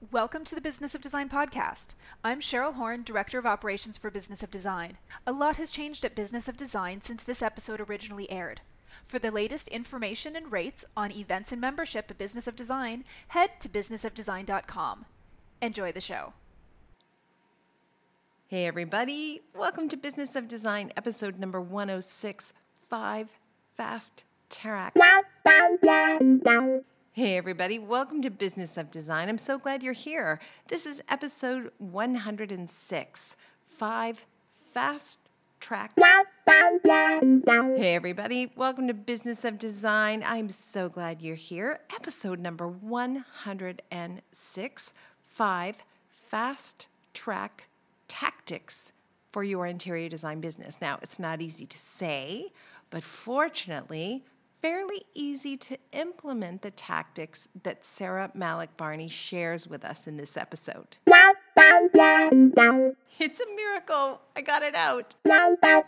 Welcome to the Business of Design podcast. I'm Cheryl Horn, Director of Operations for Business of Design. A lot has changed at Business of Design since this episode originally aired. For the latest information and rates on events and membership at Business of Design, head to businessofdesign.com. Enjoy the show. Hey, everybody. Welcome to Business of Design, episode number 106 Five Fast Track. Hey, everybody. Welcome to Business of Design. I'm so glad you're here. This is episode 106 Five Fast Track. Hey, everybody. Welcome to Business of Design. I'm so glad you're here. Episode number 106 Five Fast Track Tactics for your interior design business. Now, it's not easy to say, but fortunately, fairly easy to implement the tactics that Sarah Malik Barney shares with us in this episode. It's a miracle. I got it out.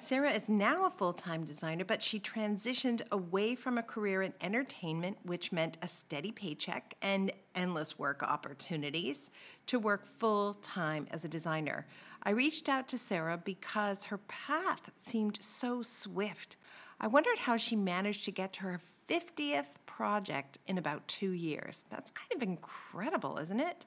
Sarah is now a full time designer, but she transitioned away from a career in entertainment, which meant a steady paycheck and endless work opportunities, to work full time as a designer. I reached out to Sarah because her path seemed so swift. I wondered how she managed to get to her 50th project in about two years. That's kind of incredible, isn't it?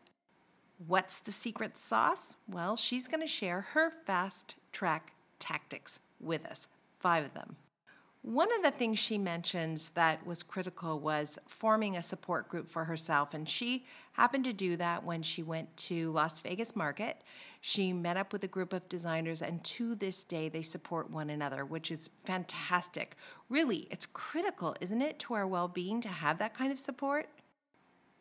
What's the secret sauce? Well, she's going to share her fast track tactics with us, five of them. One of the things she mentions that was critical was forming a support group for herself. And she happened to do that when she went to Las Vegas Market. She met up with a group of designers, and to this day, they support one another, which is fantastic. Really, it's critical, isn't it, to our well being to have that kind of support?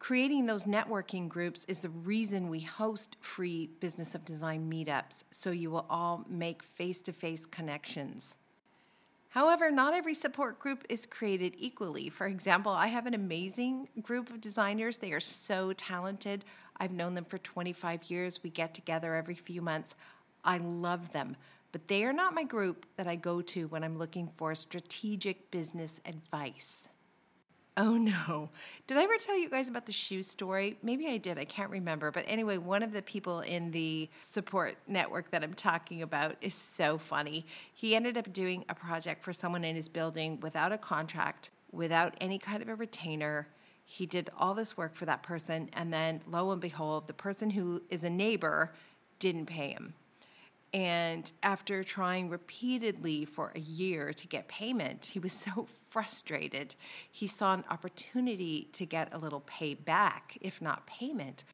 Creating those networking groups is the reason we host free Business of Design meetups, so you will all make face to face connections. However, not every support group is created equally. For example, I have an amazing group of designers. They are so talented. I've known them for 25 years. We get together every few months. I love them, but they are not my group that I go to when I'm looking for strategic business advice. Oh no. Did I ever tell you guys about the shoe story? Maybe I did. I can't remember. But anyway, one of the people in the support network that I'm talking about is so funny. He ended up doing a project for someone in his building without a contract, without any kind of a retainer. He did all this work for that person. And then lo and behold, the person who is a neighbor didn't pay him. And after trying repeatedly for a year to get payment, he was so frustrated. He saw an opportunity to get a little payback, if not payment.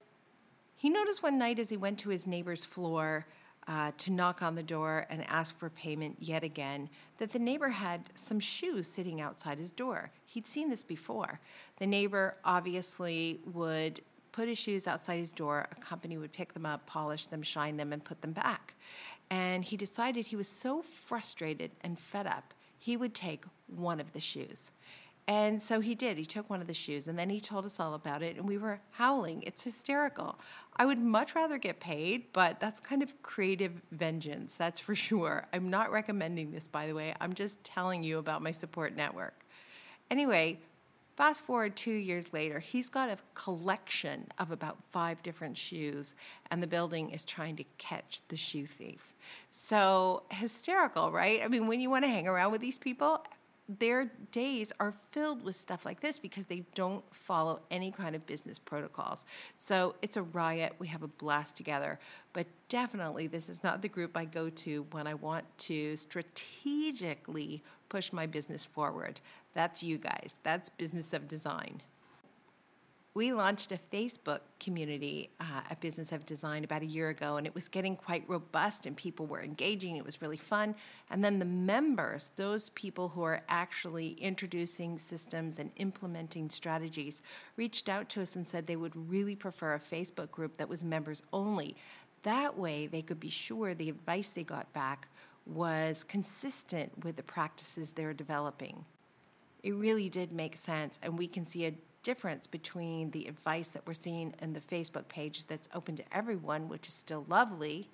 He noticed one night as he went to his neighbor's floor uh, to knock on the door and ask for payment yet again that the neighbor had some shoes sitting outside his door. He'd seen this before. The neighbor obviously would put his shoes outside his door. A company would pick them up, polish them, shine them, and put them back. And he decided he was so frustrated and fed up, he would take one of the shoes. And so he did. He took one of the shoes and then he told us all about it, and we were howling. It's hysterical. I would much rather get paid, but that's kind of creative vengeance, that's for sure. I'm not recommending this, by the way. I'm just telling you about my support network. Anyway, Fast forward two years later, he's got a collection of about five different shoes, and the building is trying to catch the shoe thief. So hysterical, right? I mean, when you want to hang around with these people, their days are filled with stuff like this because they don't follow any kind of business protocols. So it's a riot. We have a blast together. But definitely, this is not the group I go to when I want to strategically push my business forward. That's you guys. That's Business of Design we launched a Facebook community uh, at Business of Design about a year ago, and it was getting quite robust, and people were engaging. It was really fun. And then the members, those people who are actually introducing systems and implementing strategies, reached out to us and said they would really prefer a Facebook group that was members only. That way, they could be sure the advice they got back was consistent with the practices they're developing. It really did make sense, and we can see a difference between the advice that we're seeing in the Facebook page that's open to everyone, which is still lovely,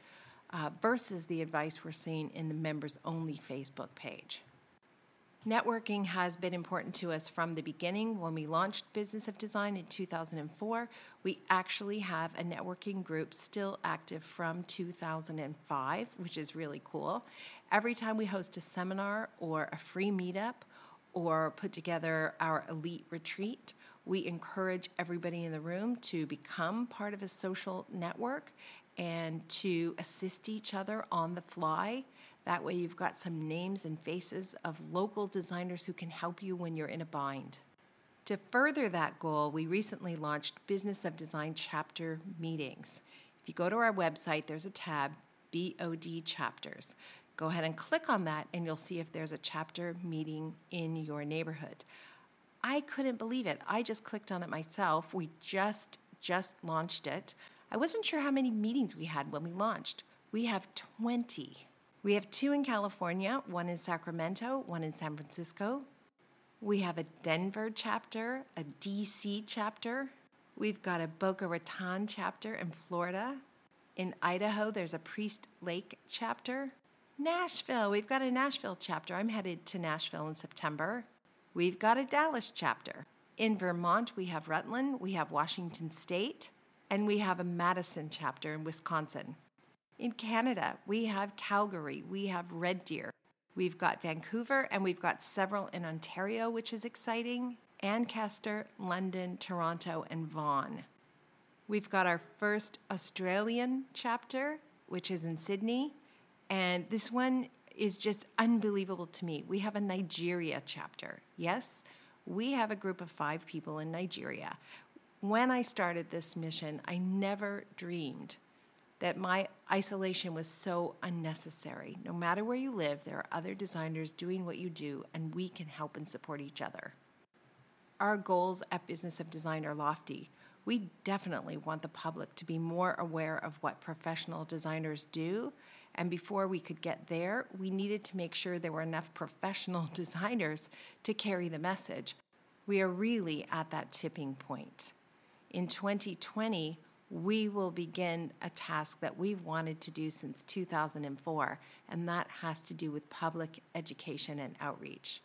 uh, versus the advice we're seeing in the members only Facebook page. Networking has been important to us from the beginning. When we launched Business of Design in 2004, we actually have a networking group still active from 2005, which is really cool. Every time we host a seminar or a free meetup or put together our elite retreat, we encourage everybody in the room to become part of a social network and to assist each other on the fly that way, you've got some names and faces of local designers who can help you when you're in a bind. To further that goal, we recently launched Business of Design chapter meetings. If you go to our website, there's a tab, BOD chapters. Go ahead and click on that, and you'll see if there's a chapter meeting in your neighborhood. I couldn't believe it. I just clicked on it myself. We just just launched it. I wasn't sure how many meetings we had when we launched. We have 20. We have two in California, one in Sacramento, one in San Francisco. We have a Denver chapter, a DC chapter. We've got a Boca Raton chapter in Florida. In Idaho, there's a Priest Lake chapter. Nashville, we've got a Nashville chapter. I'm headed to Nashville in September. We've got a Dallas chapter. In Vermont, we have Rutland, we have Washington State, and we have a Madison chapter in Wisconsin. In Canada, we have Calgary, we have Red Deer, we've got Vancouver, and we've got several in Ontario, which is exciting, Ancaster, London, Toronto, and Vaughan. We've got our first Australian chapter, which is in Sydney, and this one is just unbelievable to me. We have a Nigeria chapter. Yes, we have a group of five people in Nigeria. When I started this mission, I never dreamed that my isolation was so unnecessary. No matter where you live, there are other designers doing what you do, and we can help and support each other. Our goals at Business of Design are lofty. We definitely want the public to be more aware of what professional designers do. And before we could get there, we needed to make sure there were enough professional designers to carry the message. We are really at that tipping point. In 2020, we will begin a task that we've wanted to do since 2004, and that has to do with public education and outreach.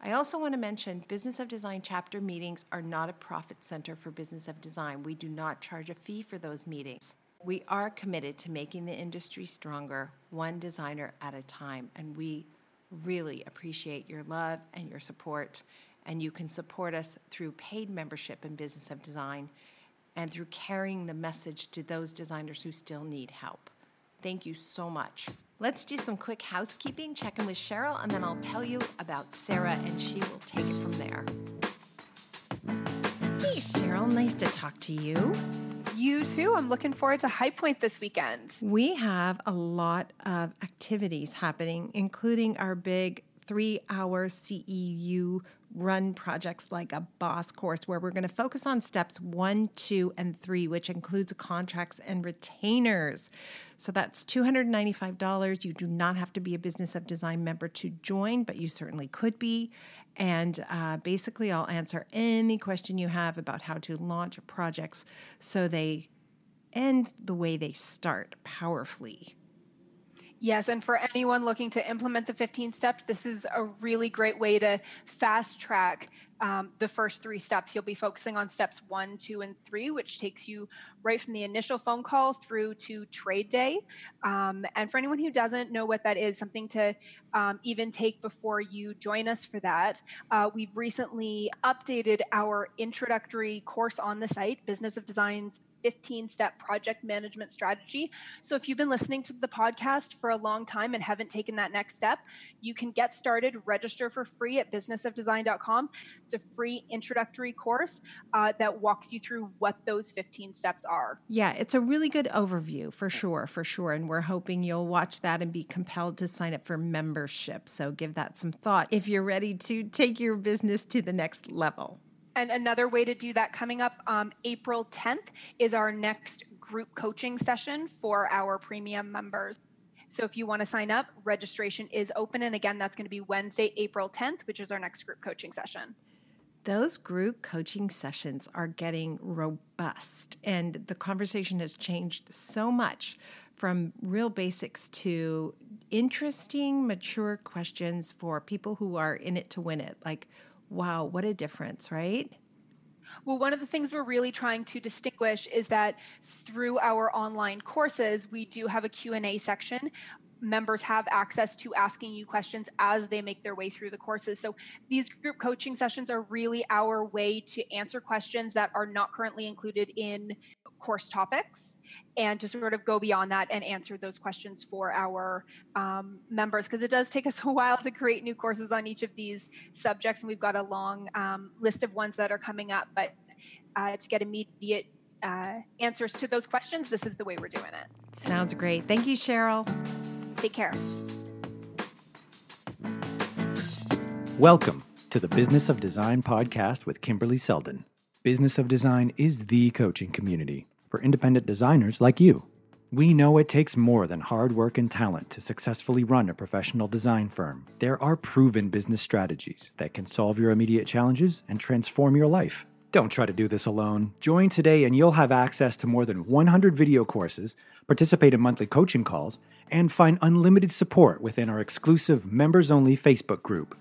I also want to mention Business of Design chapter meetings are not a profit center for Business of Design. We do not charge a fee for those meetings. We are committed to making the industry stronger, one designer at a time, and we really appreciate your love and your support. And you can support us through paid membership in Business of Design and through carrying the message to those designers who still need help. Thank you so much. Let's do some quick housekeeping, check in with Cheryl, and then I'll tell you about Sarah, and she will take it from there. Hey, Cheryl, nice to talk to you. You too. I'm looking forward to High Point this weekend. We have a lot of activities happening, including our big three hour CEU run projects like a boss course where we're going to focus on steps one, two, and three, which includes contracts and retainers. So that's $295. You do not have to be a Business of Design member to join, but you certainly could be. And uh, basically, I'll answer any question you have about how to launch projects so they end the way they start powerfully. Yes, and for anyone looking to implement the 15 steps, this is a really great way to fast track um, the first three steps. You'll be focusing on steps one, two, and three, which takes you right from the initial phone call through to trade day. Um, and for anyone who doesn't know what that is, something to um, even take before you join us for that, uh, we've recently updated our introductory course on the site, Business of Design's 15 step project management strategy. So if you've been listening to the podcast for a long time and haven't taken that next step, you can get started, register for free at businessofdesign.com. It's a free introductory course uh, that walks you through what those 15 steps are. Yeah, it's a really good overview for sure, for sure. And we're hoping you'll watch that and be compelled to sign up for membership. So give that some thought if you're ready to take your business to the next level. And another way to do that coming up um, April 10th is our next group coaching session for our premium members. So if you want to sign up, registration is open. And again, that's going to be Wednesday, April 10th, which is our next group coaching session. Those group coaching sessions are getting robust, and the conversation has changed so much from real basics to interesting, mature questions for people who are in it to win it. Like, wow, what a difference, right? Well, one of the things we're really trying to distinguish is that through our online courses, we do have a Q&A section members have access to asking you questions as they make their way through the courses. So these group coaching sessions are really our way to answer questions that are not currently included in course topics and to sort of go beyond that and answer those questions for our um, members because it does take us a while to create new courses on each of these subjects and we've got a long um, list of ones that are coming up but uh, to get immediate uh, answers to those questions this is the way we're doing it sounds great thank you cheryl Take care. Welcome to the Business of Design podcast with Kimberly Seldon. Business of Design is the coaching community for independent designers like you. We know it takes more than hard work and talent to successfully run a professional design firm. There are proven business strategies that can solve your immediate challenges and transform your life. Don't try to do this alone. Join today and you'll have access to more than 100 video courses, participate in monthly coaching calls, and find unlimited support within our exclusive members only Facebook group.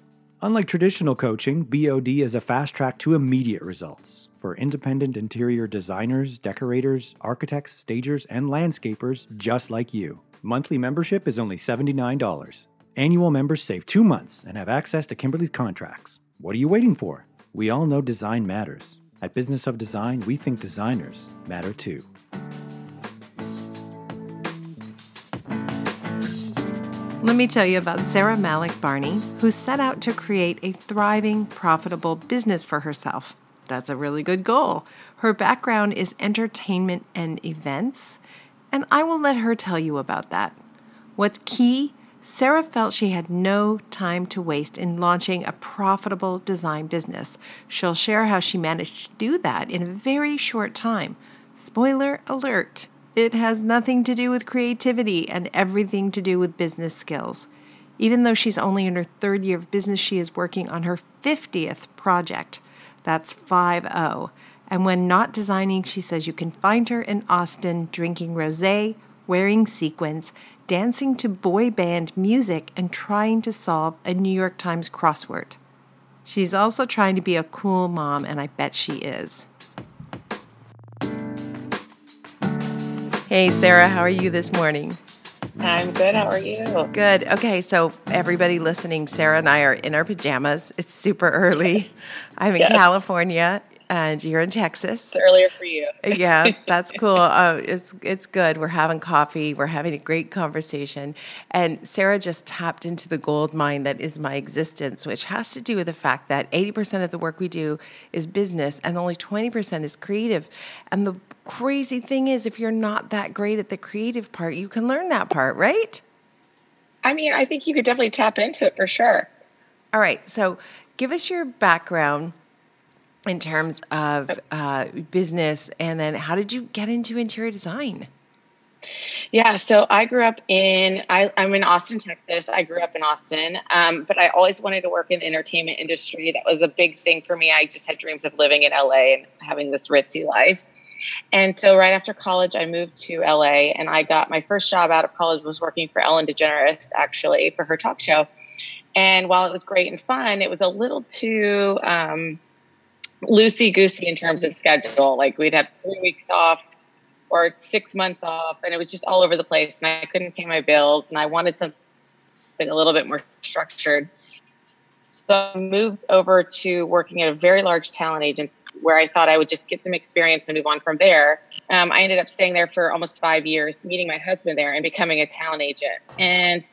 Unlike traditional coaching, BOD is a fast track to immediate results for independent interior designers, decorators, architects, stagers, and landscapers just like you. Monthly membership is only $79. Annual members save two months and have access to Kimberly's contracts. What are you waiting for? We all know design matters. At Business of Design, we think designers matter too. Let me tell you about Sarah Malik Barney, who set out to create a thriving, profitable business for herself. That's a really good goal. Her background is entertainment and events, and I will let her tell you about that. What's key? Sarah felt she had no time to waste in launching a profitable design business. She'll share how she managed to do that in a very short time. Spoiler alert! It has nothing to do with creativity and everything to do with business skills. Even though she's only in her third year of business, she is working on her 50th project. That's 5 0. And when not designing, she says you can find her in Austin drinking rose, wearing sequins, dancing to boy band music, and trying to solve a New York Times crossword. She's also trying to be a cool mom, and I bet she is. Hey, Sarah, how are you this morning? I'm good. How are you? Good. Okay, so everybody listening, Sarah and I are in our pajamas. It's super early. I'm in yes. California and you're in Texas. It's earlier for you. yeah, that's cool. Uh, it's it's good. We're having coffee. We're having a great conversation. And Sarah just tapped into the gold mine that is my existence, which has to do with the fact that 80% of the work we do is business and only 20% is creative. And the crazy thing is, if you're not that great at the creative part, you can learn that part, right? I mean, I think you could definitely tap into it for sure. All right. So give us your background in terms of uh, business, and then how did you get into interior design? Yeah, so I grew up in I, am in Austin, Texas. I grew up in Austin, um, but I always wanted to work in the entertainment industry. That was a big thing for me. I just had dreams of living in LA and having this ritzy life. And so right after college, I moved to LA, and I got my first job out of college was working for Ellen DeGeneres, actually, for her talk show. And while it was great and fun, it was a little too um, loosey goosey in terms of schedule. Like we'd have three weeks off or six months off, and it was just all over the place. And I couldn't pay my bills, and I wanted something a little bit more structured. So I moved over to working at a very large talent agency where I thought I would just get some experience and move on from there. Um, I ended up staying there for almost five years, meeting my husband there and becoming a talent agent. And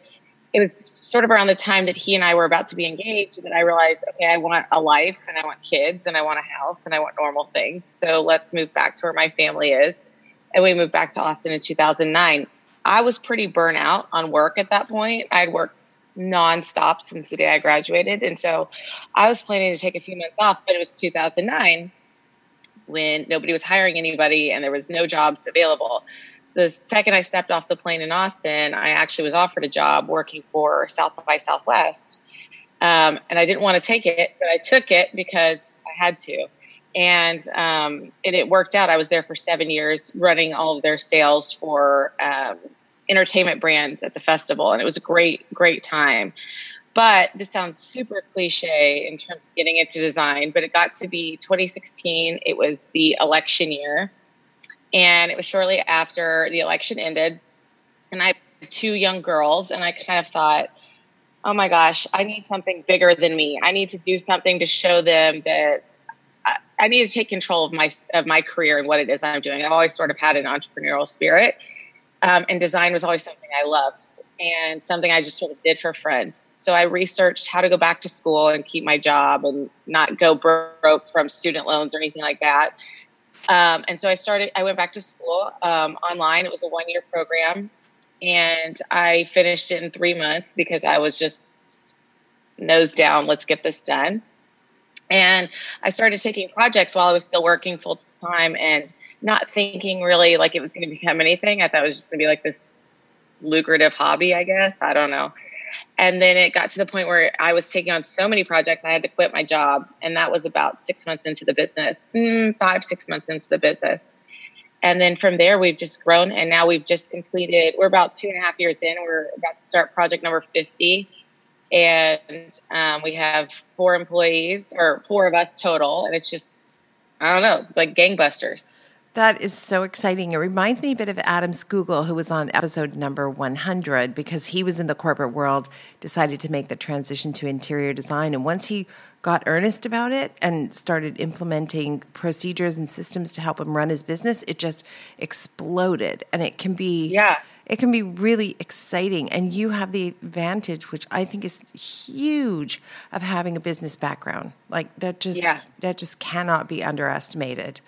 it was sort of around the time that he and I were about to be engaged that I realized, okay, I want a life and I want kids and I want a house and I want normal things. So let's move back to where my family is. And we moved back to Austin in 2009. I was pretty burnt out on work at that point. I'd worked nonstop since the day I graduated. And so I was planning to take a few months off, but it was 2009 when nobody was hiring anybody and there was no jobs available So the second I stepped off the plane in Austin, I actually was offered a job working for South by Southwest. Um, and I didn't want to take it, but I took it because I had to. And, um, and it worked out. I was there for seven years running all of their sales for um, entertainment brands at the festival, and it was a great, great time. But this sounds super cliche in terms of getting into design, but it got to be 2016. It was the election year. And it was shortly after the election ended. And I had two young girls, and I kind of thought, oh my gosh, I need something bigger than me. I need to do something to show them that I, need to take control of my of my career and what it is I'm doing. I've always sort of had an entrepreneurial spirit, um, and design was always something I loved and something I just sort of did for friends. So I researched how to go back to school and keep my job and not go broke from student loans or anything like that. Um, and so I started, I went back to school um, online. It was a one year program. And I finished it in three months because I was just nose down, let's get this done. And I started taking projects while I was still working full time and not thinking really like it was going to become anything. I thought it was just going to be like this lucrative hobby, I guess. I don't know. And then it got to the point where I was taking on so many projects, I had to quit my job. And that was about six months into the business, mm, five, six months into the business. And then from there, we've just grown. And now we've just completed, we're about two and a half years in. We're about to start project number 50. And um, we have four employees, or four of us total. And it's just, I don't know, like gangbusters. That is so exciting. It reminds me a bit of Adam Scoogle, who was on episode number 100, because he was in the corporate world, decided to make the transition to interior design. And once he got earnest about it and started implementing procedures and systems to help him run his business, it just exploded. And it can be. Yeah it can be really exciting. And you have the advantage, which I think is huge, of having a business background. Like that just yeah. that just cannot be underestimated.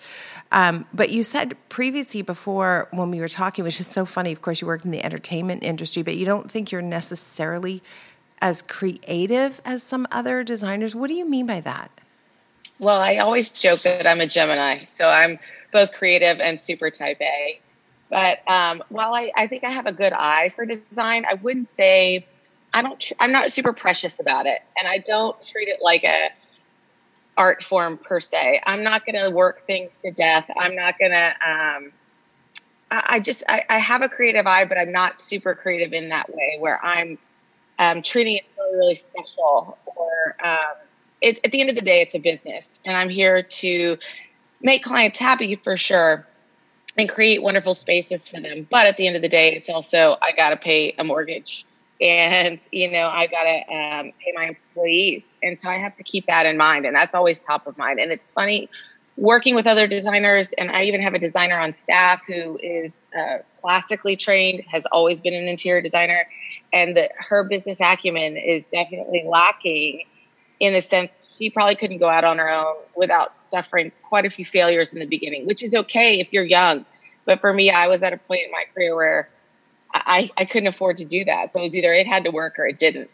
Um, but you said previously before when we were talking, which is so funny. Of course, you worked in the entertainment industry, but you don't think you're necessarily as creative as some other designers. What do you mean by that? Well, I always joke that I'm a Gemini, so I'm both creative and super type A. But um, while I, I think I have a good eye for design, I wouldn't say I don't. Tr- I'm not super precious about it, and I don't treat it like a art form per se. I'm not going to work things to death. I'm not going to. Um, I, I, just I, I, have a creative eye, but I'm not super creative in that way where I'm um, treating it really really special. Or um, it, at the end of the day, it's a business, and I'm here to make clients happy for sure and create wonderful spaces for them. But at the end of the day, it's also I got to pay a mortgage, and you know I got to um, pay my employees, and so I have to keep that in mind, and that's always top of mind. And it's funny working with other designers, and I even have a designer on staff who is uh, classically trained, has always been an interior designer, and that her business acumen is definitely lacking in the sense she probably couldn't go out on her own without suffering quite a few failures in the beginning, which is okay if you're young. But for me, I was at a point in my career where I, I couldn't afford to do that. So it was either it had to work or it didn't.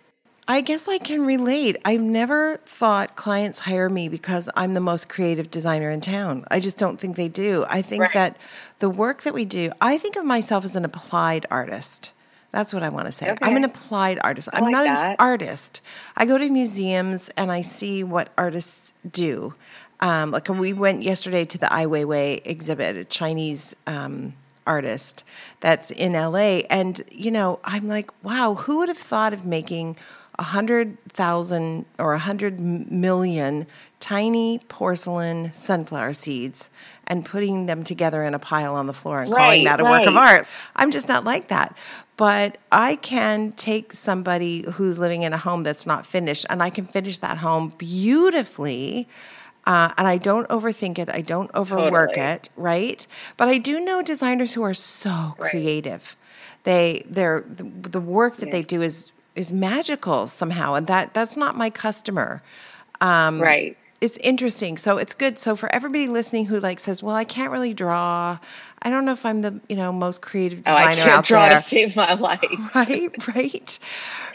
I guess I can relate. I've never thought clients hire me because I'm the most creative designer in town. I just don't think they do. I think right. that the work that we do, I think of myself as an applied artist. That's what I want to say. Okay. I'm an applied artist. I am like not that. an artist. I go to museums and I see what artists do. Um, like we went yesterday to the Ai Weiwei exhibit, a Chinese um, artist that's in LA, and you know, I'm like, wow, who would have thought of making a hundred thousand or a hundred million tiny porcelain sunflower seeds and putting them together in a pile on the floor and right, calling that a right. work of art. I'm just not like that. But I can take somebody who's living in a home that's not finished and I can finish that home beautifully. Uh, and I don't overthink it. I don't overwork totally. it, right? But I do know designers who are so right. creative. They, they're the, the work that yes. they do is is magical somehow, and that that's not my customer. Um, right it's interesting. So it's good. So for everybody listening who like says, "Well, I can't really draw. I don't know if I'm the you know most creative designer oh, I can't out draw there." to save my life. right, right,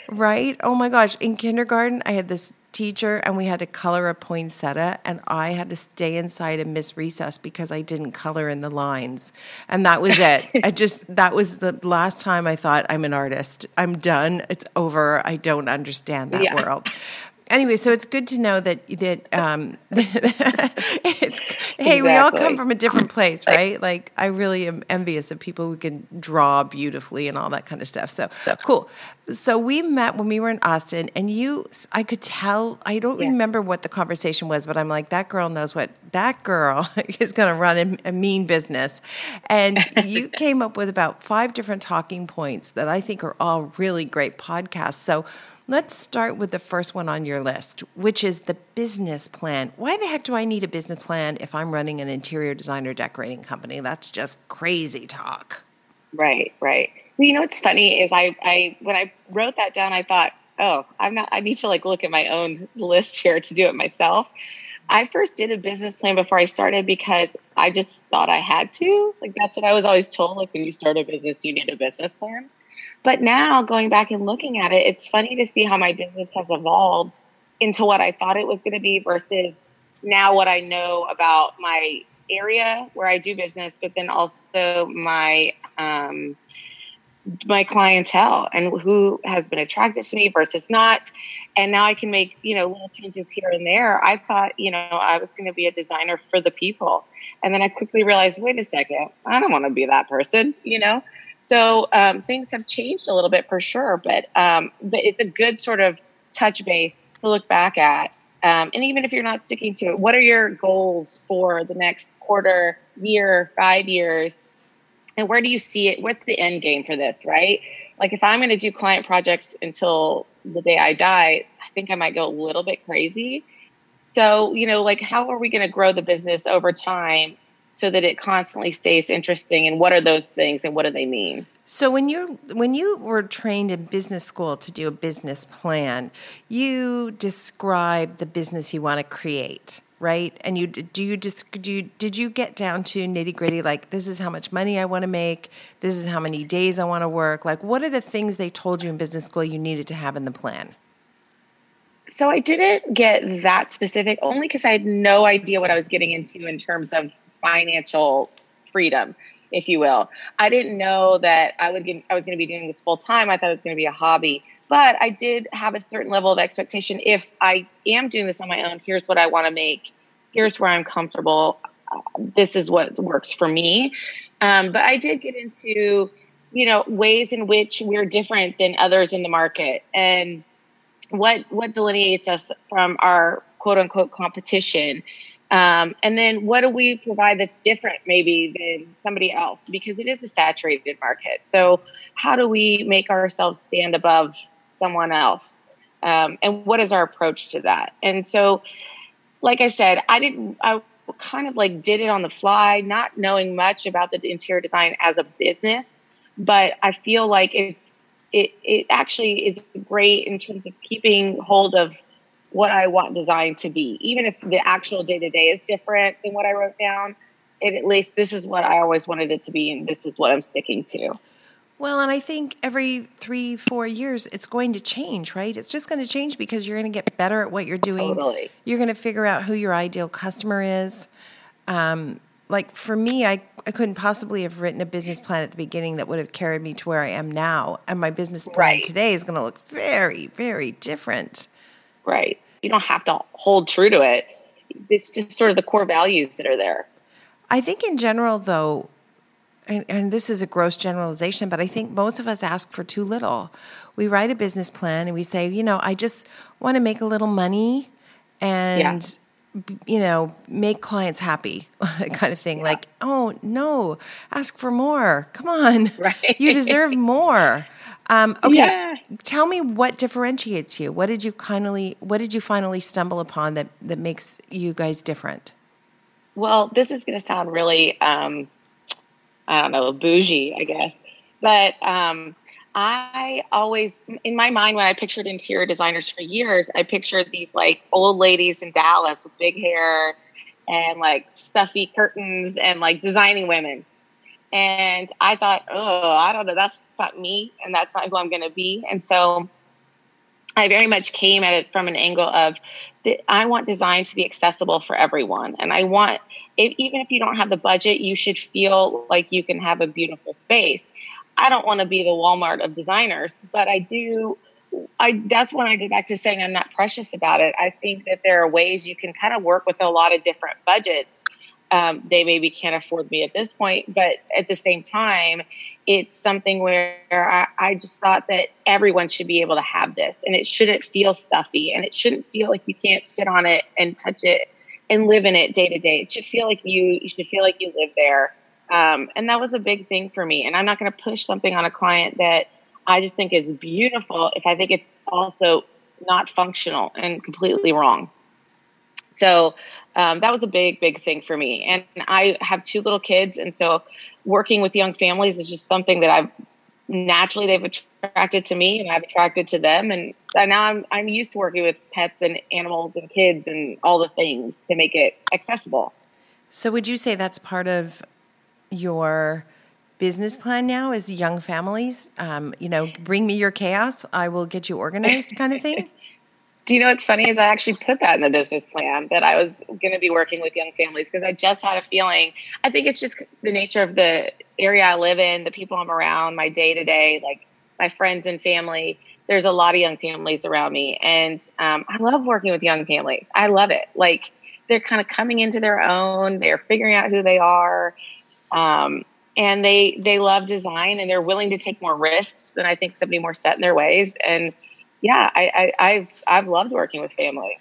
right. Oh my gosh! In kindergarten, I had this teacher, and we had to color a poinsettia, and I had to stay inside and miss recess because I didn't color in the lines, and that was it. I just that was the last time I thought I'm an artist. I'm done. It's over. I don't understand that yeah. world. Anyway, so it's good to know that that um, it's hey, we all come from a different place, right? Like I really am envious of people who can draw beautifully and all that kind of stuff. So cool. So we met when we were in Austin, and you, I could tell. I don't yeah. remember what the conversation was, but I'm like, that girl knows what that girl is going to run a, a mean business. And you came up with about five different talking points that I think are all really great podcasts. So Let's start with the first one on your list, which is the business plan. Why the heck do I need a business plan if I'm running an interior designer decorating company? That's just crazy talk. Right, right. Well, you know what's funny is I, I when I wrote that down, I thought, oh, I'm not. I need to like look at my own list here to do it myself. I first did a business plan before I started because I just thought I had to. Like that's what I was always told. Like when you start a business, you need a business plan. But now going back and looking at it, it's funny to see how my business has evolved into what I thought it was going to be versus now what I know about my area where I do business, but then also my um, my clientele and who has been attracted to me versus not. And now I can make, you know, little changes here and there. I thought, you know, I was going to be a designer for the people. And then I quickly realized, wait a second, I don't want to be that person, you know? So um, things have changed a little bit for sure, but um, but it's a good sort of touch base to look back at. Um, and even if you're not sticking to it, what are your goals for the next quarter, year, five years? And where do you see it? What's the end game for this, right? Like if I'm going to do client projects until the day I die, I think I might go a little bit crazy. So, you know, like how are we going to grow the business over time so that it constantly stays interesting and what are those things and what do they mean? So when you when you were trained in business school to do a business plan you describe the business you want to create right? And you do you just do you, did you get down to nitty gritty like this is how much money i want to make this is how many days i want to work? Like what are the things they told you in business school you needed to have in the plan? So I didn't get that specific only because I had no idea what I was getting into in terms of financial freedom, if you will. I didn't know that I would get, I was going to be doing this full time. I thought it was going to be a hobby, but I did have a certain level of expectation. If I am doing this on my own, here's what I want to make. Here's where I'm comfortable. this is what works for me. Um, but I did get into, you know, ways in which we're different than others in the market and what what delineates us from our quote unquote competition um, and then what do we provide that's different maybe than somebody else? Because it is a saturated market. So how do we make ourselves stand above someone else? Um, and what is our approach to that? And so, like I said, I didn't, I kind of like did it on the fly, not knowing much about the interior design as a business, but I feel like it's, it, it actually is great in terms of keeping hold of what I want design to be. Even if the actual day to day is different than what I wrote down, it, at least this is what I always wanted it to be, and this is what I'm sticking to. Well, and I think every three, four years, it's going to change, right? It's just going to change because you're going to get better at what you're doing. Totally. You're going to figure out who your ideal customer is. Um, like for me, I, I couldn't possibly have written a business plan at the beginning that would have carried me to where I am now. And my business plan right. today is going to look very, very different. Right. You don't have to hold true to it. It's just sort of the core values that are there. I think in general, though, and, and, this is a gross generalization, but I think most of us ask for too little. We write a business plan and we say, you know, I just want to make a little money and, yeah. you know, make clients happy, kind of thing. Yeah. Like, oh, no, ask for more. Come on. Right. You deserve more. Um, okay, yeah. tell me what differentiates you. What did you finally What did you finally stumble upon that that makes you guys different? Well, this is going to sound really, um, I don't know, bougie, I guess, but um, I always, in my mind, when I pictured interior designers for years, I pictured these like old ladies in Dallas with big hair and like stuffy curtains and like designing women. And I thought, oh, I don't know, that's not me and that's not who I'm going to be. And so I very much came at it from an angle of I want design to be accessible for everyone. And I want, if, even if you don't have the budget, you should feel like you can have a beautiful space. I don't want to be the Walmart of designers, but I do I that's when I go back to saying I'm not precious about it. I think that there are ways you can kind of work with a lot of different budgets. Um, they maybe can't afford me at this point, but at the same time, it's something where I, I just thought that everyone should be able to have this, and it shouldn't feel stuffy, and it shouldn't feel like you can't sit on it and touch it and live in it day to day. It should feel like you you should feel like you live there. Um, and that was a big thing for me. And I'm not going to push something on a client that I just think is beautiful if I think it's also not functional and completely wrong. So um, that was a big, big thing for me. And I have two little kids, and so working with young families is just something that I've naturally they've attracted to me, and I've attracted to them. And now I'm I'm used to working with pets and animals and kids and all the things to make it accessible. So would you say that's part of your business plan now is young families um, you know bring me your chaos i will get you organized kind of thing you know what's funny is i actually put that in the business plan that i was going to be working with young families because i just had a feeling i think it's just the nature of the area i live in the people i'm around my day to day like my friends and family there's a lot of young families around me. And um, i love working with young families. I love it. Like they're kind of coming into their own. They're figuring out who they are. Um, and they they love design and they're willing to take more risks than I think somebody more set in their ways. And yeah, I, I I've I've loved working with family.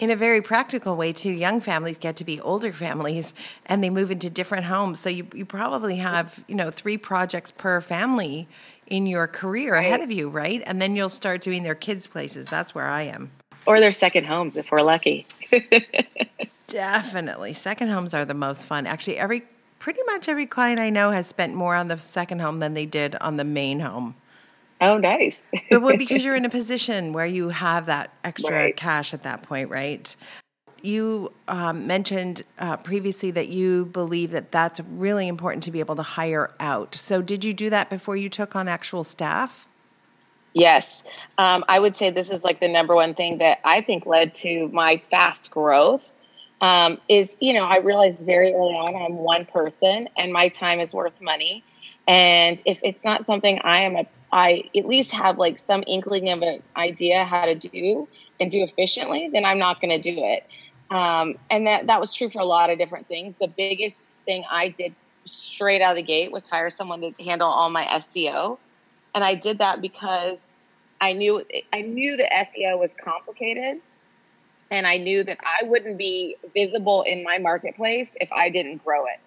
In a very practical way, too, young families get to be older families and they move into different homes. So you, you probably have, you know, three projects per family in your career ahead of you, right? And then you'll start doing their kids' places. That's where I am. Or their second homes if we're lucky. Definitely. Second homes are the most fun. Actually, every pretty much every client I know has spent more on the second home than they did on the main home. Oh, nice. but well, because you're in a position where you have that extra right. cash at that point, right? You um, mentioned uh, previously that you believe that that's really important to be able to hire out. So, did you do that before you took on actual staff? Yes. Um, I would say this is like the number one thing that I think led to my fast growth um, is you know I realized very early on I'm one person and my time is worth money, and if it's not something I am a I at least have like some inkling of an idea how to do and do efficiently, then I'm not going to do it. Um, and that that was true for a lot of different things. The biggest thing I did straight out of the gate was hire someone to handle all my SEO, and I did that because I knew I knew the SEO was complicated and I knew that I wouldn't be visible in my marketplace if I didn't grow it.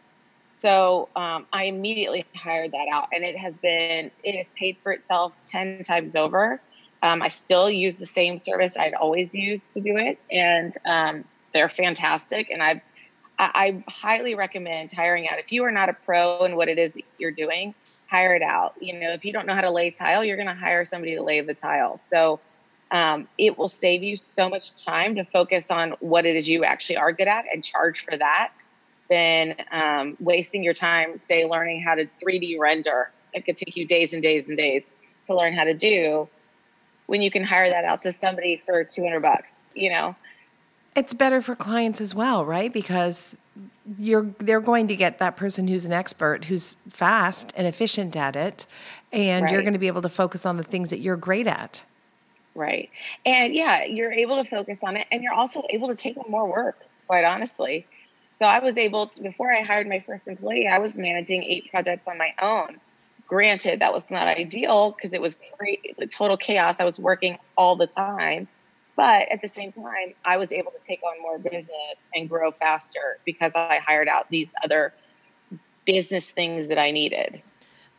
So um, I immediately hired that out, and it has been it has paid for itself ten times over. Um, I still use the same service I'd always used to do it, and um, they're fantastic. And I've I, I highly recommend hiring out. If you are not a pro in what it is that you're doing, hire it out. You know, if you don't know how to lay tile, you're going to hire somebody to lay the tile. So um, it will save you so much time to focus on what it is you actually are good at and charge for that than um, wasting your time, say, learning how to 3D render. It could take you days and days and days to learn how to do when you can hire that out to somebody for 200 bucks, you know? It's better for clients as well, right? Because you're they're going to get that person who's an expert, who's fast and efficient at it, and right. you're going to be able to focus on the things that you're great at. Right. And yeah, you're able to focus on it and you're also able to take on more work, quite honestly. So I was able to, before I hired my first employee, I was managing eight projects on my own. Granted, that was not ideal because it was great, total chaos. I was working all the time. But at the same time, I was able to take on more business and grow faster because I hired out these other business things that I needed.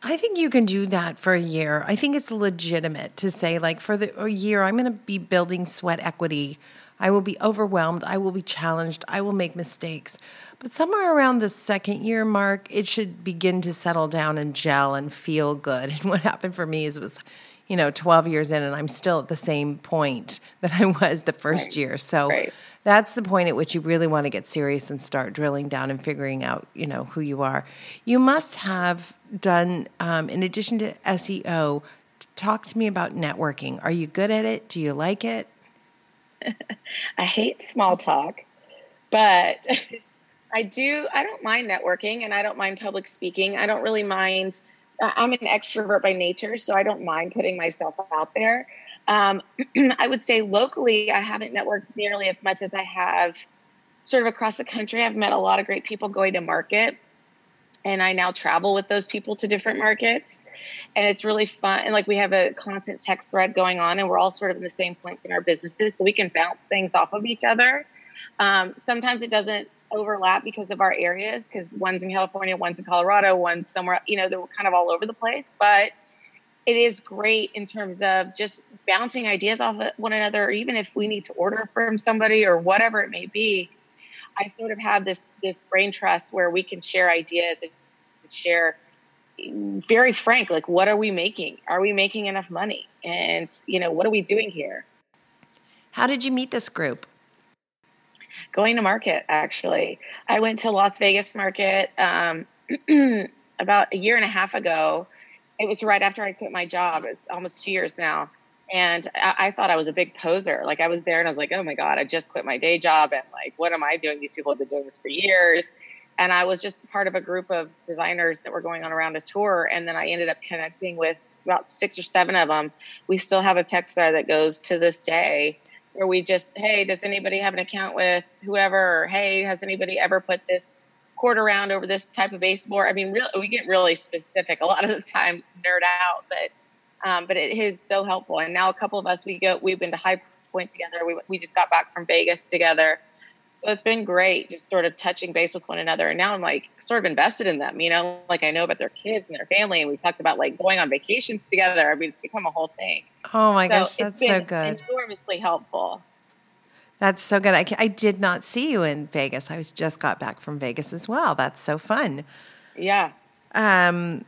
I think you can do that for a year. I think it's legitimate to say, like, for the a year, I'm going to be building sweat equity. I will be overwhelmed. I will be challenged. I will make mistakes. But somewhere around the second year mark, it should begin to settle down and gel and feel good. And what happened for me is it was, you know, 12 years in, and I'm still at the same point that I was the first right. year. So right. that's the point at which you really want to get serious and start drilling down and figuring out, you know, who you are. You must have done, um, in addition to SEO, talk to me about networking. Are you good at it? Do you like it? I hate small talk, but I do. I don't mind networking and I don't mind public speaking. I don't really mind. I'm an extrovert by nature, so I don't mind putting myself out there. Um, I would say locally, I haven't networked nearly as much as I have sort of across the country. I've met a lot of great people going to market, and I now travel with those people to different markets. And it's really fun. And like we have a constant text thread going on, and we're all sort of in the same points in our businesses, so we can bounce things off of each other. Um, sometimes it doesn't overlap because of our areas, because one's in California, one's in Colorado, one's somewhere, you know, they're kind of all over the place. But it is great in terms of just bouncing ideas off of one another, or even if we need to order from somebody or whatever it may be. I sort of have this this brain trust where we can share ideas and share very frank, like what are we making? Are we making enough money? And you know, what are we doing here? How did you meet this group? Going to market, actually. I went to Las Vegas market um, about a year and a half ago. It was right after I quit my job. It's almost two years now. And I, I, thought I was a big poser. Like I was there and I was like, oh my God, I just quit my day job. And like, what am I doing? These people have been doing this for years. And I was just part of a group of designers that were going on around a tour. And then I ended up connecting with about six or seven of them. We still have a text thread that goes to this day where we just, hey, does anybody have an account with whoever? Or, hey, has anybody ever put this quarter around over this type of baseboard? I mean, really, we get really specific a lot of the time, nerd out, but um, but it is so helpful. And now a couple of us, we go, we've been to High Point together. We, we just got back from Vegas together. So it's been great just sort of touching base with one another. And now I'm like sort of invested in them, you know, like I know about their kids and their family. And we talked about like going on vacations together. I mean, it's become a whole thing. Oh my so gosh, that's so good. enormously helpful. That's so good. I, I did not see you in Vegas. I was just got back from Vegas as well. That's so fun. Yeah. Um,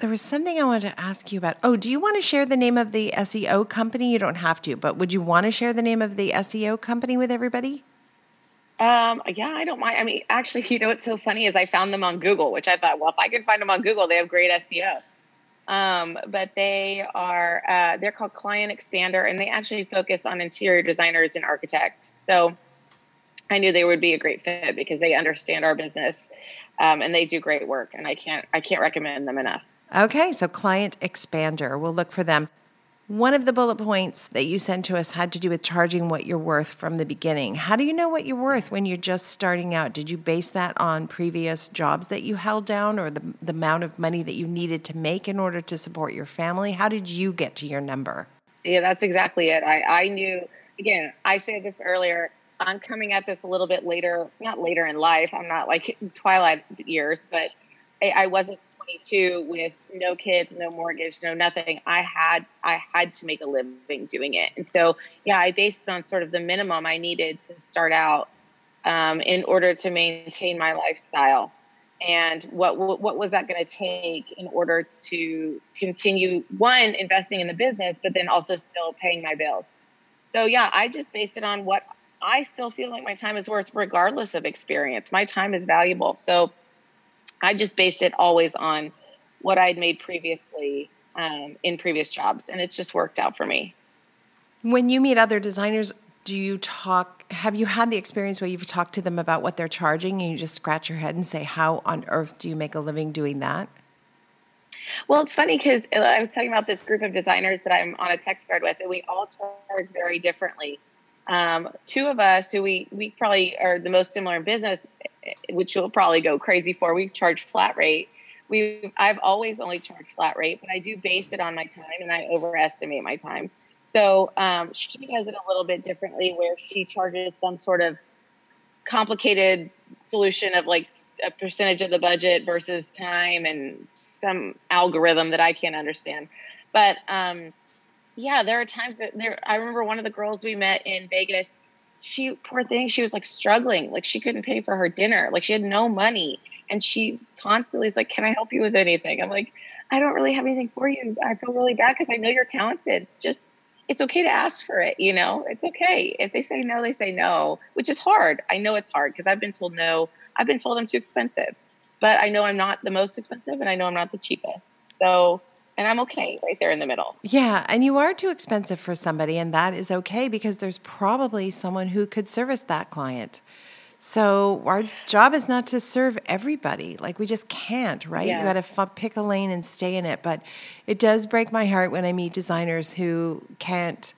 there was something I wanted to ask you about. Oh, do you want to share the name of the SEO company? You don't have to, but would you want to share the name of the SEO company with everybody? Um, yeah, I don't mind. I mean, actually, you know what's so funny is I found them on Google, which I thought, well, if I can find them on Google, they have great SEO. Um, but they are uh, they're called Client Expander, and they actually focus on interior designers and architects. So I knew they would be a great fit because they understand our business, um, and they do great work. And I can't I can't recommend them enough. Okay, so Client Expander, we'll look for them. One of the bullet points that you sent to us had to do with charging what you're worth from the beginning. How do you know what you're worth when you're just starting out? Did you base that on previous jobs that you held down or the, the amount of money that you needed to make in order to support your family? How did you get to your number? Yeah, that's exactly it. I, I knew, again, I said this earlier, I'm coming at this a little bit later, not later in life. I'm not like twilight years, but I, I wasn't 22 with no kids, no mortgage, no nothing, I had I had to make a living doing it. And so, yeah, I based it on sort of the minimum I needed to start out um, in order to maintain my lifestyle. And what what was that going to take in order to continue one investing in the business, but then also still paying my bills? So yeah, I just based it on what I still feel like my time is worth, regardless of experience. My time is valuable. So I just based it always on what I'd made previously um, in previous jobs, and it's just worked out for me. When you meet other designers, do you talk? Have you had the experience where you've talked to them about what they're charging, and you just scratch your head and say, "How on earth do you make a living doing that?" Well, it's funny because I was talking about this group of designers that I'm on a text thread with, and we all charge very differently. Um, two of us who we we probably are the most similar in business, which you'll probably go crazy for. We charge flat rate. We I've always only charged flat rate, but I do base it on my time, and I overestimate my time. So um, she does it a little bit differently, where she charges some sort of complicated solution of like a percentage of the budget versus time and some algorithm that I can't understand. But um, yeah, there are times that there. I remember one of the girls we met in Vegas. She poor thing, she was like struggling, like she couldn't pay for her dinner, like she had no money, and she constantly is like, "Can I help you with anything?" I'm like, "I don't really have anything for you. I feel really bad because I know you're talented. Just it's okay to ask for it. You know, it's okay if they say no, they say no, which is hard. I know it's hard because I've been told no. I've been told I'm too expensive, but I know I'm not the most expensive, and I know I'm not the cheapest. So and I'm okay right there in the middle. Yeah, and you are too expensive for somebody, and that is okay because there's probably someone who could service that client. So our job is not to serve everybody. Like we just can't, right? Yeah. You got to f- pick a lane and stay in it. But it does break my heart when I meet designers who can't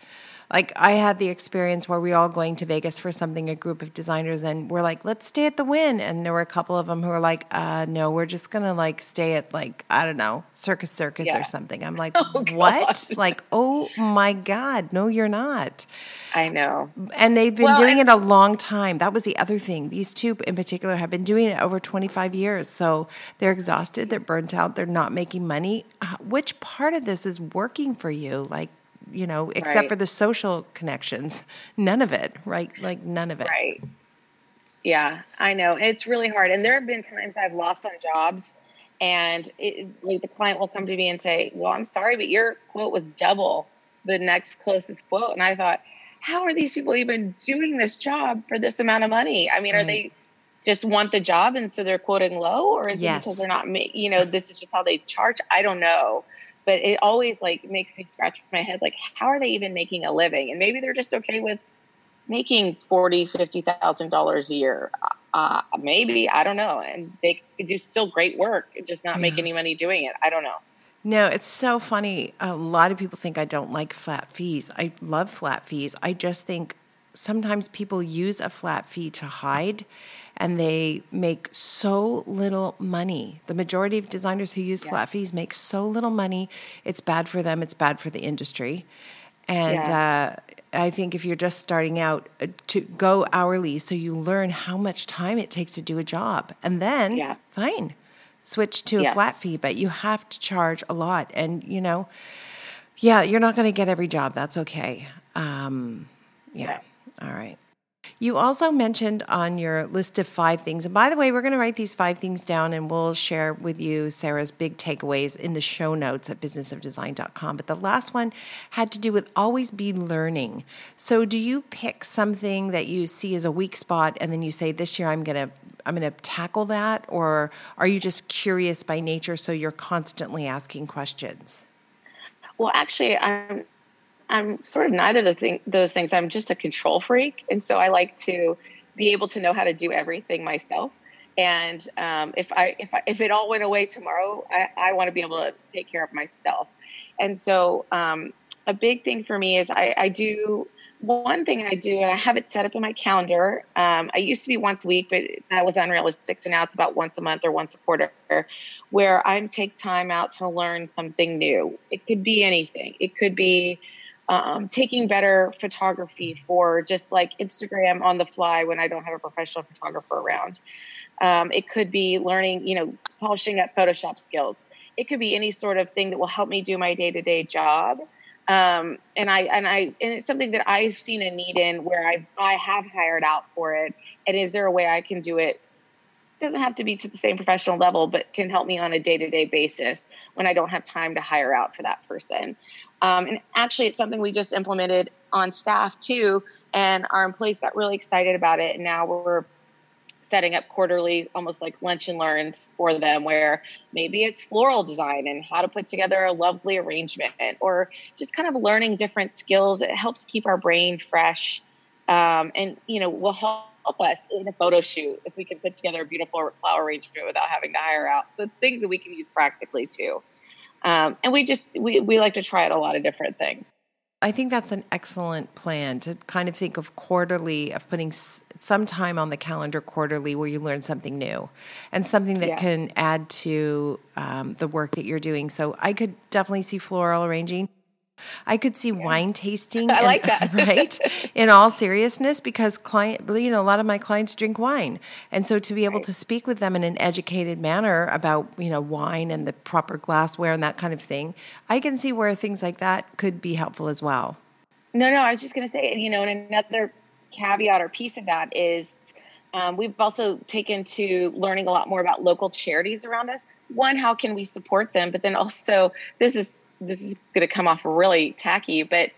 like I had the experience where we all going to Vegas for something, a group of designers, and we're like, let's stay at the Wynn, And there were a couple of them who were like, uh, no, we're just gonna like stay at like I don't know, Circus Circus Yeah. or something. I'm like, Oh, what? Like, oh my god, no, you're not. I know. And they've been Well, doing and- it a long time. That was the other thing. These two in particular have been doing it over 25 years. So they're exhausted, they're burnt out, they're not making money. Uh, Which part of this is working for you? Like, you know, except Right. for the social connections, none of it, right? Like, none of it. Right. Yeah, I know. It's really hard. And there have been times I've lost on jobs and it, like the client will come to me and say, well, I'm sorry, but your quote was double the next closest quote. And I thought, how are these people even doing this job for this amount of money? I mean, are they just want the job and so they're quoting low or is Yes. it because they're not, you know, this is just how they charge? I don't know. But it always like makes me scratch my head. Like, how are they even making a living? And maybe they're just okay with making forty, fifty thousand dollars a year. Uh, maybe I don't know, and they could do still great work, just not make any money doing it. I don't know. No, it's so funny. A lot of people think I don't like flat fees. I love flat fees. I just think sometimes people use a flat fee to hide and they make so little money. The majority of designers who use flat fees make so little money. It's bad for them, it's bad for the industry. And uh, I think if you're just starting out, uh, to go hourly so you learn how much time it takes to do a job. And then, Yeah. fine, switch to a flat fee, but you have to charge a lot. And, you know, yeah, you're not going to get every job. That's okay. Um, yeah. All right. You also mentioned on your list of five things, and by the way, we're going to write these five things down and we'll share with you Sarah's big takeaways in the show notes at businessofdesign.com. But the last one had to do with always be learning. So, do you pick something that you see as a weak spot and then you say, this year I'm going to I'm going to tackle that? Or are you just curious by nature so you're constantly asking questions? Well, actually, I'm I'm sort of neither of the thing, those things. I'm just a control freak, and so I like to be able to know how to do everything myself. And um, if I if I, if it all went away tomorrow, I, I want to be able to take care of myself. And so um, a big thing for me is I, I do one thing I do, and I have it set up in my calendar. Um, I used to be once a week, but that was unrealistic. So now it's about once a month or once a quarter, where I take time out to learn something new. It could be anything. It could be um, taking better photography for just like Instagram on the fly when I don't have a professional photographer around. Um, it could be learning, you know, polishing up Photoshop skills. It could be any sort of thing that will help me do my day to day job. Um, and I and I and it's something that I've seen a need in where I I have hired out for it. And is there a way I can do it? Doesn't have to be to the same professional level, but can help me on a day to day basis when I don't have time to hire out for that person. Um, and actually, it's something we just implemented on staff too, and our employees got really excited about it. And now we're setting up quarterly, almost like lunch and learns for them, where maybe it's floral design and how to put together a lovely arrangement, or just kind of learning different skills. It helps keep our brain fresh, um, and you know will help us in a photo shoot if we can put together a beautiful flower arrangement without having to hire out. So things that we can use practically too. Um, and we just we, we like to try out a lot of different things. I think that's an excellent plan to kind of think of quarterly, of putting s- some time on the calendar quarterly where you learn something new and something that Yeah. can add to um, the work that you're doing. So I could definitely see floral arranging. I could see wine tasting. I and- like that. right? In all seriousness, because client, you know, a lot of my clients drink wine, and so to be able to speak with them in an educated manner about, you know, wine and the proper glassware and that kind of thing, I can see where things like that could be helpful as well. No, no, I was just going to say, you know, and another caveat or piece of that is um, we've also taken to learning a lot more about local charities around us. One, how can we support them? But then also, this is this is going to come off really tacky, but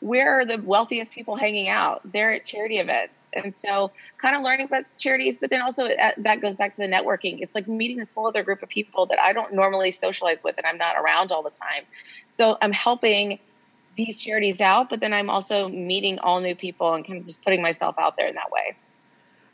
where are the wealthiest people hanging out? They're at charity events, and so kind of learning about charities. But then also uh, that goes back to the networking. It's like meeting this whole other group of people that I don't normally socialize with, and I'm not around all the time. So I'm helping these charities out, but then I'm also meeting all new people and kind of just putting myself out there in that way.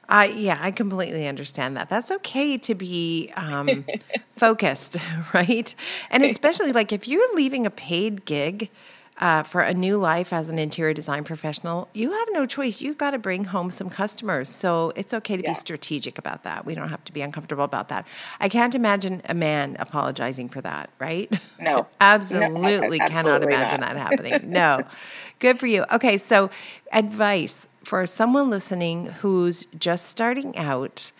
I yeah, I completely understand that. That's okay to be um, focused, right? And especially like if you're leaving a paid gig uh, for a new life as an interior design professional, you have no choice. You've got to bring home some customers. So it's okay to yeah. be strategic about that. We don't have to be uncomfortable about that. I can't imagine a man apologizing for that, right? No. absolutely, no, cannot imagine not. that happening. No. Good for you. Okay, so advice for someone listening who's just starting out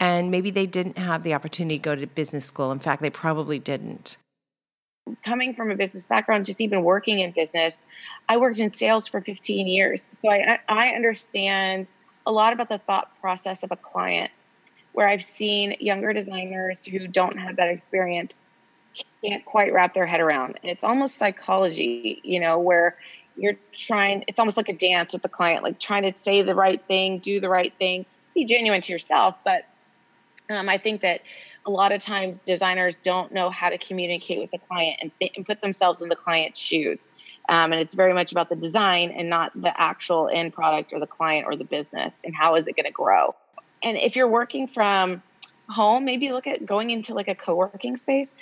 and maybe they didn't have the opportunity to go to business school. In fact, they probably didn't coming from a business background, just even working in business, I worked in sales for 15 years. So I, I understand a lot about the thought process of a client, where I've seen younger designers who don't have that experience can't quite wrap their head around. And it's almost psychology, you know, where you're trying, it's almost like a dance with the client, like trying to say the right thing, do the right thing, be genuine to yourself. But um, I think that a lot of times designers don't know how to communicate with the client and, th- and put themselves in the client's shoes. Um, and it's very much about the design and not the actual end product or the client or the business and how is it going to grow. And if you're working from home, maybe look at going into like a co-working space.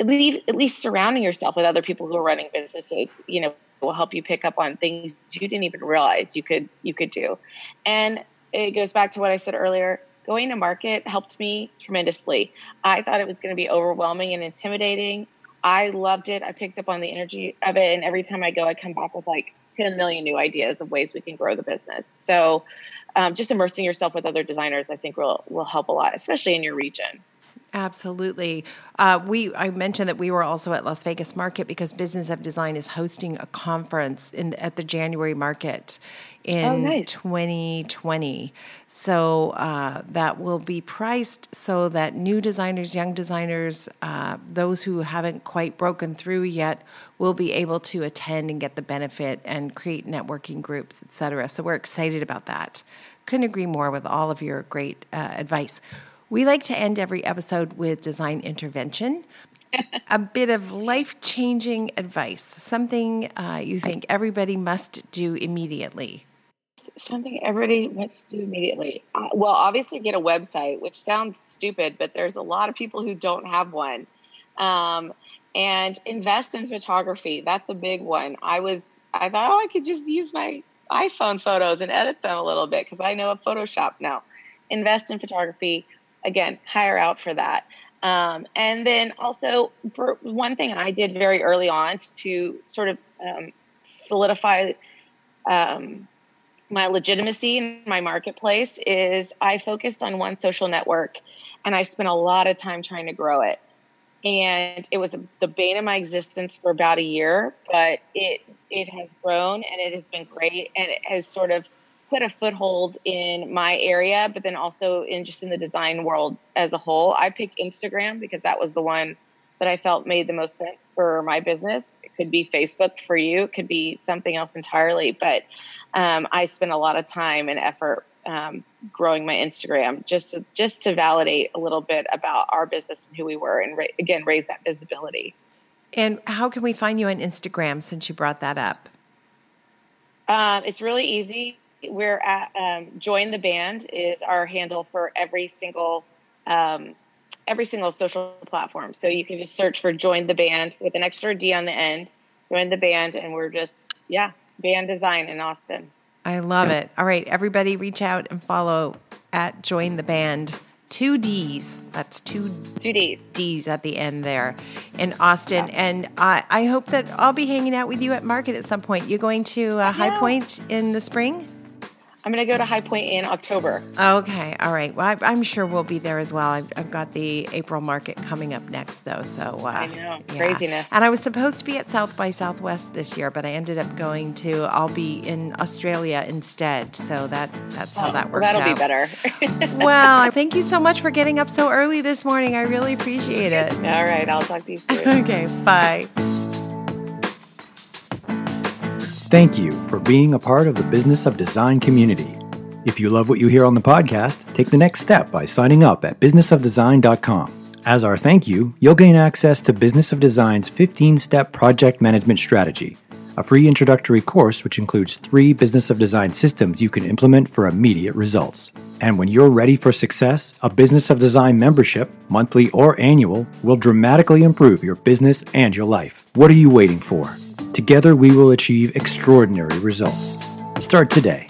At least, at least surrounding yourself with other people who are running businesses, you know, will help you pick up on things you didn't even realize you could you could do. And it goes back to what I said earlier going to market helped me tremendously. I thought it was going to be overwhelming and intimidating. I loved it. I picked up on the energy of it. And every time I go, I come back with like 10 million new ideas of ways we can grow the business. So um, just immersing yourself with other designers, I think will, will help a lot, especially in your region. Absolutely. Uh, we I mentioned that we were also at Las Vegas Market because Business of Design is hosting a conference in at the January market in oh, nice. 2020. So uh, that will be priced so that new designers, young designers, uh, those who haven't quite broken through yet, will be able to attend and get the benefit and create networking groups, etc. So we're excited about that. Couldn't agree more with all of your great uh, advice. We like to end every episode with design intervention. a bit of life changing advice, something uh, you think everybody must do immediately. Something everybody must do immediately. Uh, well, obviously, get a website, which sounds stupid, but there's a lot of people who don't have one. Um, and invest in photography. That's a big one. I was, I thought, oh, I could just use my iPhone photos and edit them a little bit because I know a Photoshop now. Invest in photography again, hire out for that. Um, and then also, for one thing I did very early on to sort of um, solidify um, my legitimacy in my marketplace is I focused on one social network and I spent a lot of time trying to grow it. And it was the bane of my existence for about a year, but it it has grown and it has been great and it has sort of put a foothold in my area, but then also in just in the design world as a whole. I picked Instagram because that was the one that I felt made the most sense for my business. It could be Facebook for you, it could be something else entirely, but um, I spent a lot of time and effort um, growing my Instagram just to, just to validate a little bit about our business and who we were, and ra- again raise that visibility. And how can we find you on Instagram since you brought that up? Um, it's really easy we're at um, join the band is our handle for every single um, every single social platform. So you can just search for join the band with an extra D on the end. Join the band, and we're just yeah, Bandd Design in Austin. I love it. All right, everybody, reach out and follow at join the band. Two D's. That's two two D's. D's at the end there in Austin. Yeah. And I, I hope that I'll be hanging out with you at market at some point. You're going to uh, High Point in the spring? I'm going to go to High Point in October. Okay, all right. Well, I, am sure we'll be there as well. I've, I've, got the April market coming up next, though. So uh, I know yeah. craziness. And I was supposed to be at South by Southwest this year, but I ended up going to. I'll be in Australia instead. So that that's how oh, that works that'll out. That'll be better. well, thank you so much for getting up so early this morning. I really appreciate it. All right, I'll talk to you soon. okay, bye. Thank you for being a part of the Business of Design community. If you love what you hear on the podcast, take the next step by signing up at businessofdesign.com. As our thank you, you'll gain access to Business of Design's 15 step project management strategy, a free introductory course which includes three Business of Design systems you can implement for immediate results. And when you're ready for success, a Business of Design membership, monthly or annual, will dramatically improve your business and your life. What are you waiting for? Together, we will achieve extraordinary results. Start today